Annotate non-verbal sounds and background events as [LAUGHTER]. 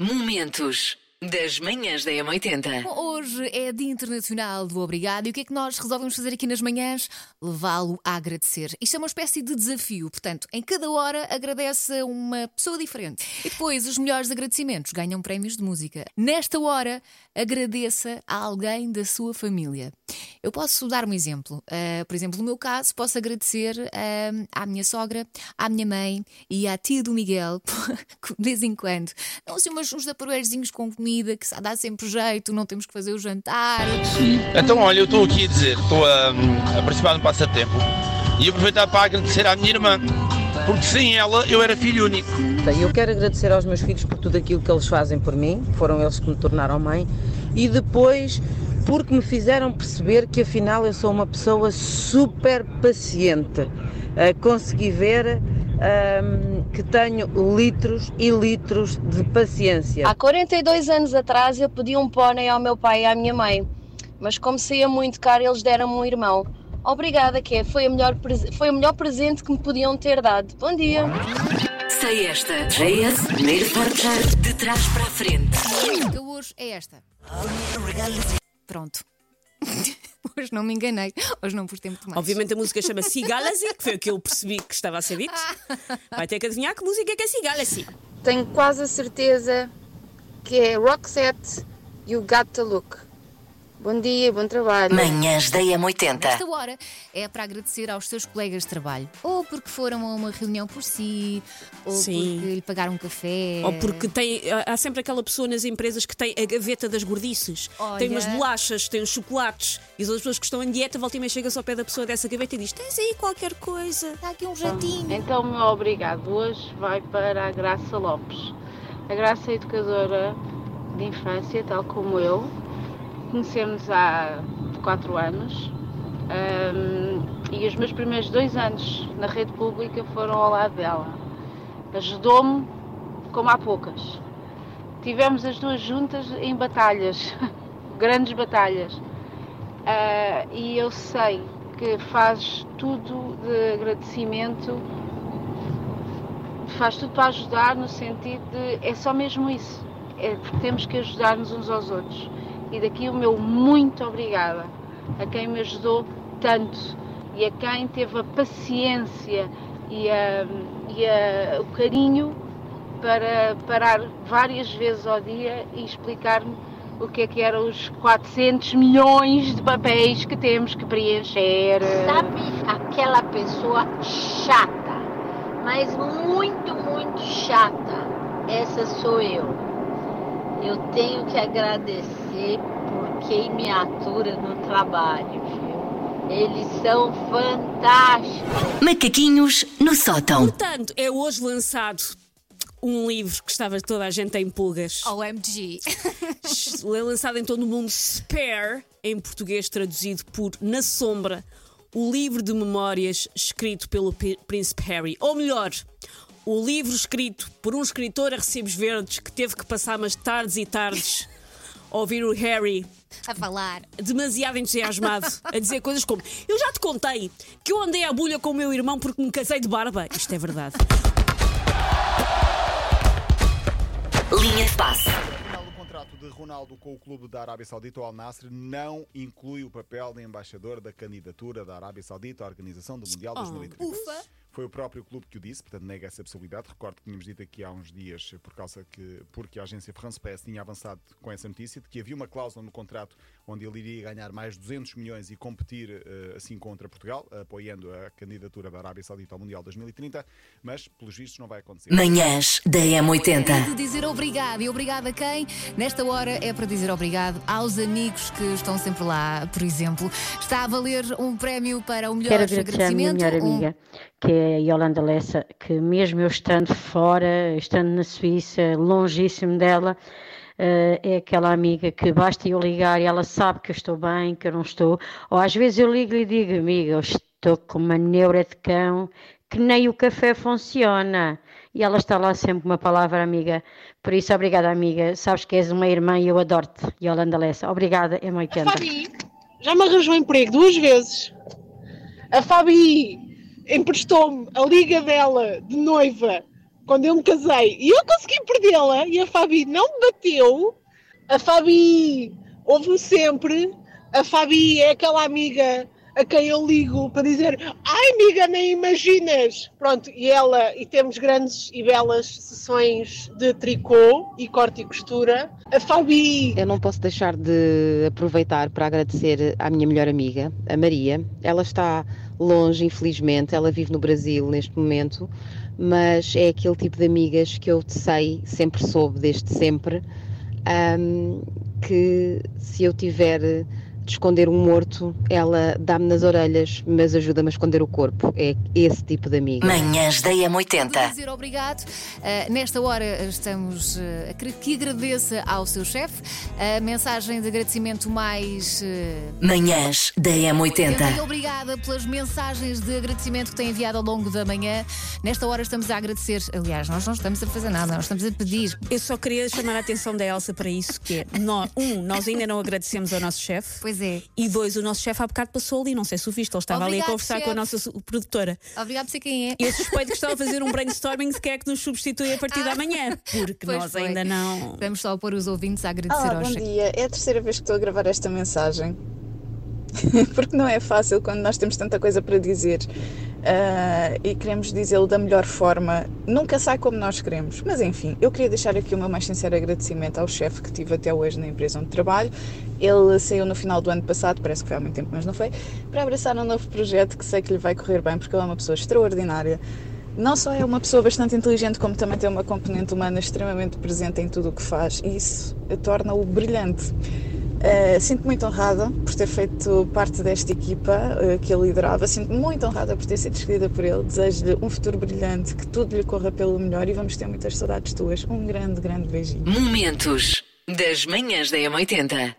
Momentos das manhãs da M80. Hoje é Dia Internacional do Obrigado e o que é que nós resolvemos fazer aqui nas manhãs? Levá-lo a agradecer. Isto é uma espécie de desafio, portanto, em cada hora agradece a uma pessoa diferente. E depois, os melhores agradecimentos ganham prémios de música. Nesta hora, agradeça a alguém da sua família. Eu posso dar um exemplo. Uh, por exemplo, no meu caso, posso agradecer uh, à minha sogra, à minha mãe e à tia do Miguel, [LAUGHS] de vez em quando. Não assim, uns, aporeirozinhos com comida que dá sempre jeito, não temos que fazer o jantar. Então, olha, eu estou aqui a dizer, estou a, a participar de um passatempo e aproveitar para agradecer à minha irmã, porque sem ela eu era filho único. Eu quero agradecer aos meus filhos por tudo aquilo que eles fazem por mim, foram eles que me tornaram mãe, e depois porque me fizeram perceber que afinal eu sou uma pessoa super paciente. Uh, consegui ver um, que tenho litros e litros de paciência. Há 42 anos atrás eu pedi um pônei ao meu pai e à minha mãe, mas como saía muito caro, eles deram-me um irmão. Obrigada, que foi, a melhor, foi o melhor presente que me podiam ter dado. Bom dia! Sei esta. JS, primeiro portar de trás para a frente. A hoje é esta. Pronto. Hoje não me enganei, hoje não pus tempo demais. Obviamente a música chama-se Galaxy, que foi o que eu percebi que estava a ser dito. Vai ter que adivinhar que música é que é Galaxy. Tenho quase a certeza que é Roxette You Got to Look. Bom dia, bom trabalho. Manhãs da M80. Esta hora é para agradecer aos seus colegas de trabalho. Ou porque foram a uma reunião por si, ou Sim. porque lhe pagaram um café. Ou porque tem, há sempre aquela pessoa nas empresas que tem a gaveta das gordices. Olha... Tem umas bolachas, tem uns chocolates. E as outras pessoas que estão em dieta, volta e meia chega-se ao pé da pessoa dessa gaveta e diz: Tens aí qualquer coisa? Está aqui um jatinho. Então, meu obrigado. Hoje vai para a Graça Lopes. A Graça é educadora de infância, tal como eu Conhecemos há quatro anos um, e os meus primeiros dois anos na rede pública foram ao lado dela. Ajudou-me como há poucas. Tivemos as duas juntas em batalhas, [LAUGHS] grandes batalhas. Uh, e eu sei que faz tudo de agradecimento, faz tudo para ajudar no sentido de é só mesmo isso. É temos que ajudar-nos uns aos outros. E daqui o meu muito obrigada a quem me ajudou tanto e a quem teve a paciência e, a, e a, o carinho para parar várias vezes ao dia e explicar-me o que é que eram os 400 milhões de papéis que temos que preencher. Sabe aquela pessoa chata, mas muito, muito chata? Essa sou eu. Eu tenho que agradecer por quem me atura no trabalho, viu? Eles são fantásticos. Macaquinhos no sótão. Portanto, é hoje lançado um livro que estava toda a gente em pulgas. [LAUGHS] OMG. é lançado em todo o mundo Spare, em português traduzido por Na Sombra, o livro de memórias escrito pelo Príncipe Harry. Ou melhor, o livro escrito por um escritor a recibos verdes que teve que passar umas tardes e tardes a ouvir o Harry a falar demasiado entusiasmado a dizer coisas como eu já te contei que eu andei à bulha com o meu irmão porque me casei de barba. Isto é verdade. Linha de passe contrato de Ronaldo com o clube da Arábia Saudita, o Al Nassr, não inclui o papel de embaixador da candidatura da Arábia Saudita à organização do Mundial 2030. Ufa! Foi o próprio clube que o disse, portanto nega essa possibilidade. Recordo que tínhamos dito aqui há uns dias, por causa que, porque a agência France Press tinha avançado com essa notícia, de que havia uma cláusula no contrato onde ele iria ganhar mais 200 milhões e competir uh, assim contra Portugal, apoiando a candidatura da Arábia Saudita ao Mundial 2030, mas pelos vistos não vai acontecer. Manhãs da M80. dizer obrigado e obrigado a quem? Nesta hora é para dizer obrigado aos amigos que estão sempre lá, por exemplo. Está a valer um prémio para o melhor Quero agradecimento. a minha melhor amiga, um... que é a Yolanda Lessa, que mesmo eu estando fora, estando na Suíça, longíssimo dela, Uh, é aquela amiga que basta eu ligar e ela sabe que eu estou bem, que eu não estou. Ou às vezes eu ligo e digo, amiga, eu estou com uma neura de cão, que nem o café funciona. E ela está lá sempre uma palavra amiga. Por isso, obrigada, amiga. Sabes que és uma irmã e eu adoro-te. Yolanda Lessa. Obrigada, é muito A Fabi já me arranjou emprego duas vezes. A Fabi emprestou-me a liga dela de noiva quando eu me casei e eu consegui perdê-la. E a Fabi não me bateu, a Fabi ouve-me sempre, a Fabi é aquela amiga a quem eu ligo para dizer ai amiga, nem imaginas. Pronto, e ela, e temos grandes e belas sessões de tricô e corte e costura. A Fabi. Eu não posso deixar de aproveitar para agradecer à minha melhor amiga, a Maria. Ela está longe, infelizmente, ela vive no Brasil neste momento, mas é aquele tipo de amigas que eu sei, sempre soube, desde sempre, ahm, que se eu tiver de esconder um morto, ela dá-me nas orelhas, mas ajuda-me a esconder o corpo. É esse tipo de amiga. Manhãs da Vou M80. dizer obrigado. Uh, nesta hora estamos uh, a querer que agradeça ao seu chefe. A mensagem de agradecimento mais. uh, Manhãs da e M80. obrigada pelas mensagens de agradecimento que tem enviado ao longo da manhã. Nesta hora estamos a agradecer. Aliás, nós não estamos a fazer nada, nós estamos a pedir. Eu só queria chamar a atenção da Elsa para isso, que é, nós, um, nós ainda não agradecemos ao nosso chefe. Pois é. E dois, o nosso chefe há bocado passou ali, não sei se o viste, ele estava ali a Obrigado, conversar com a nossa produtora. Obrigado por ser quem é. Eu suspeito que estava a fazer um brainstorming de quem é que nos substitui a partir da manhã, porque Pois nós foi. ainda não. Vamos só pôr os ouvintes a agradecer Olá, ao bom chefe. dia. É a terceira vez que estou a gravar esta mensagem. [LAUGHS] Porque não é fácil quando nós temos tanta coisa para dizer ah, e queremos dizê-lo da melhor forma. Nunca sai como nós queremos. Mas enfim, eu queria deixar aqui o meu mais sincero agradecimento ao chefe que tive até hoje na empresa onde trabalho. Ele saiu no final do ano passado, parece que foi há muito tempo, mas não foi, para abraçar um novo projeto que sei que lhe vai correr bem, porque ele é uma pessoa extraordinária. Não só é uma pessoa bastante inteligente, como também tem uma componente humana extremamente presente em tudo o que faz, e isso torna-o brilhante. Uh, Sinto-me muito honrada por ter feito parte desta equipa uh, que ele liderava. Sinto-me muito honrada por ter sido escolhida por ele. Desejo-lhe um futuro brilhante, que tudo lhe corra pelo melhor e vamos ter muitas saudades tuas. Um grande, grande beijinho. Momentos das manhãs da M80.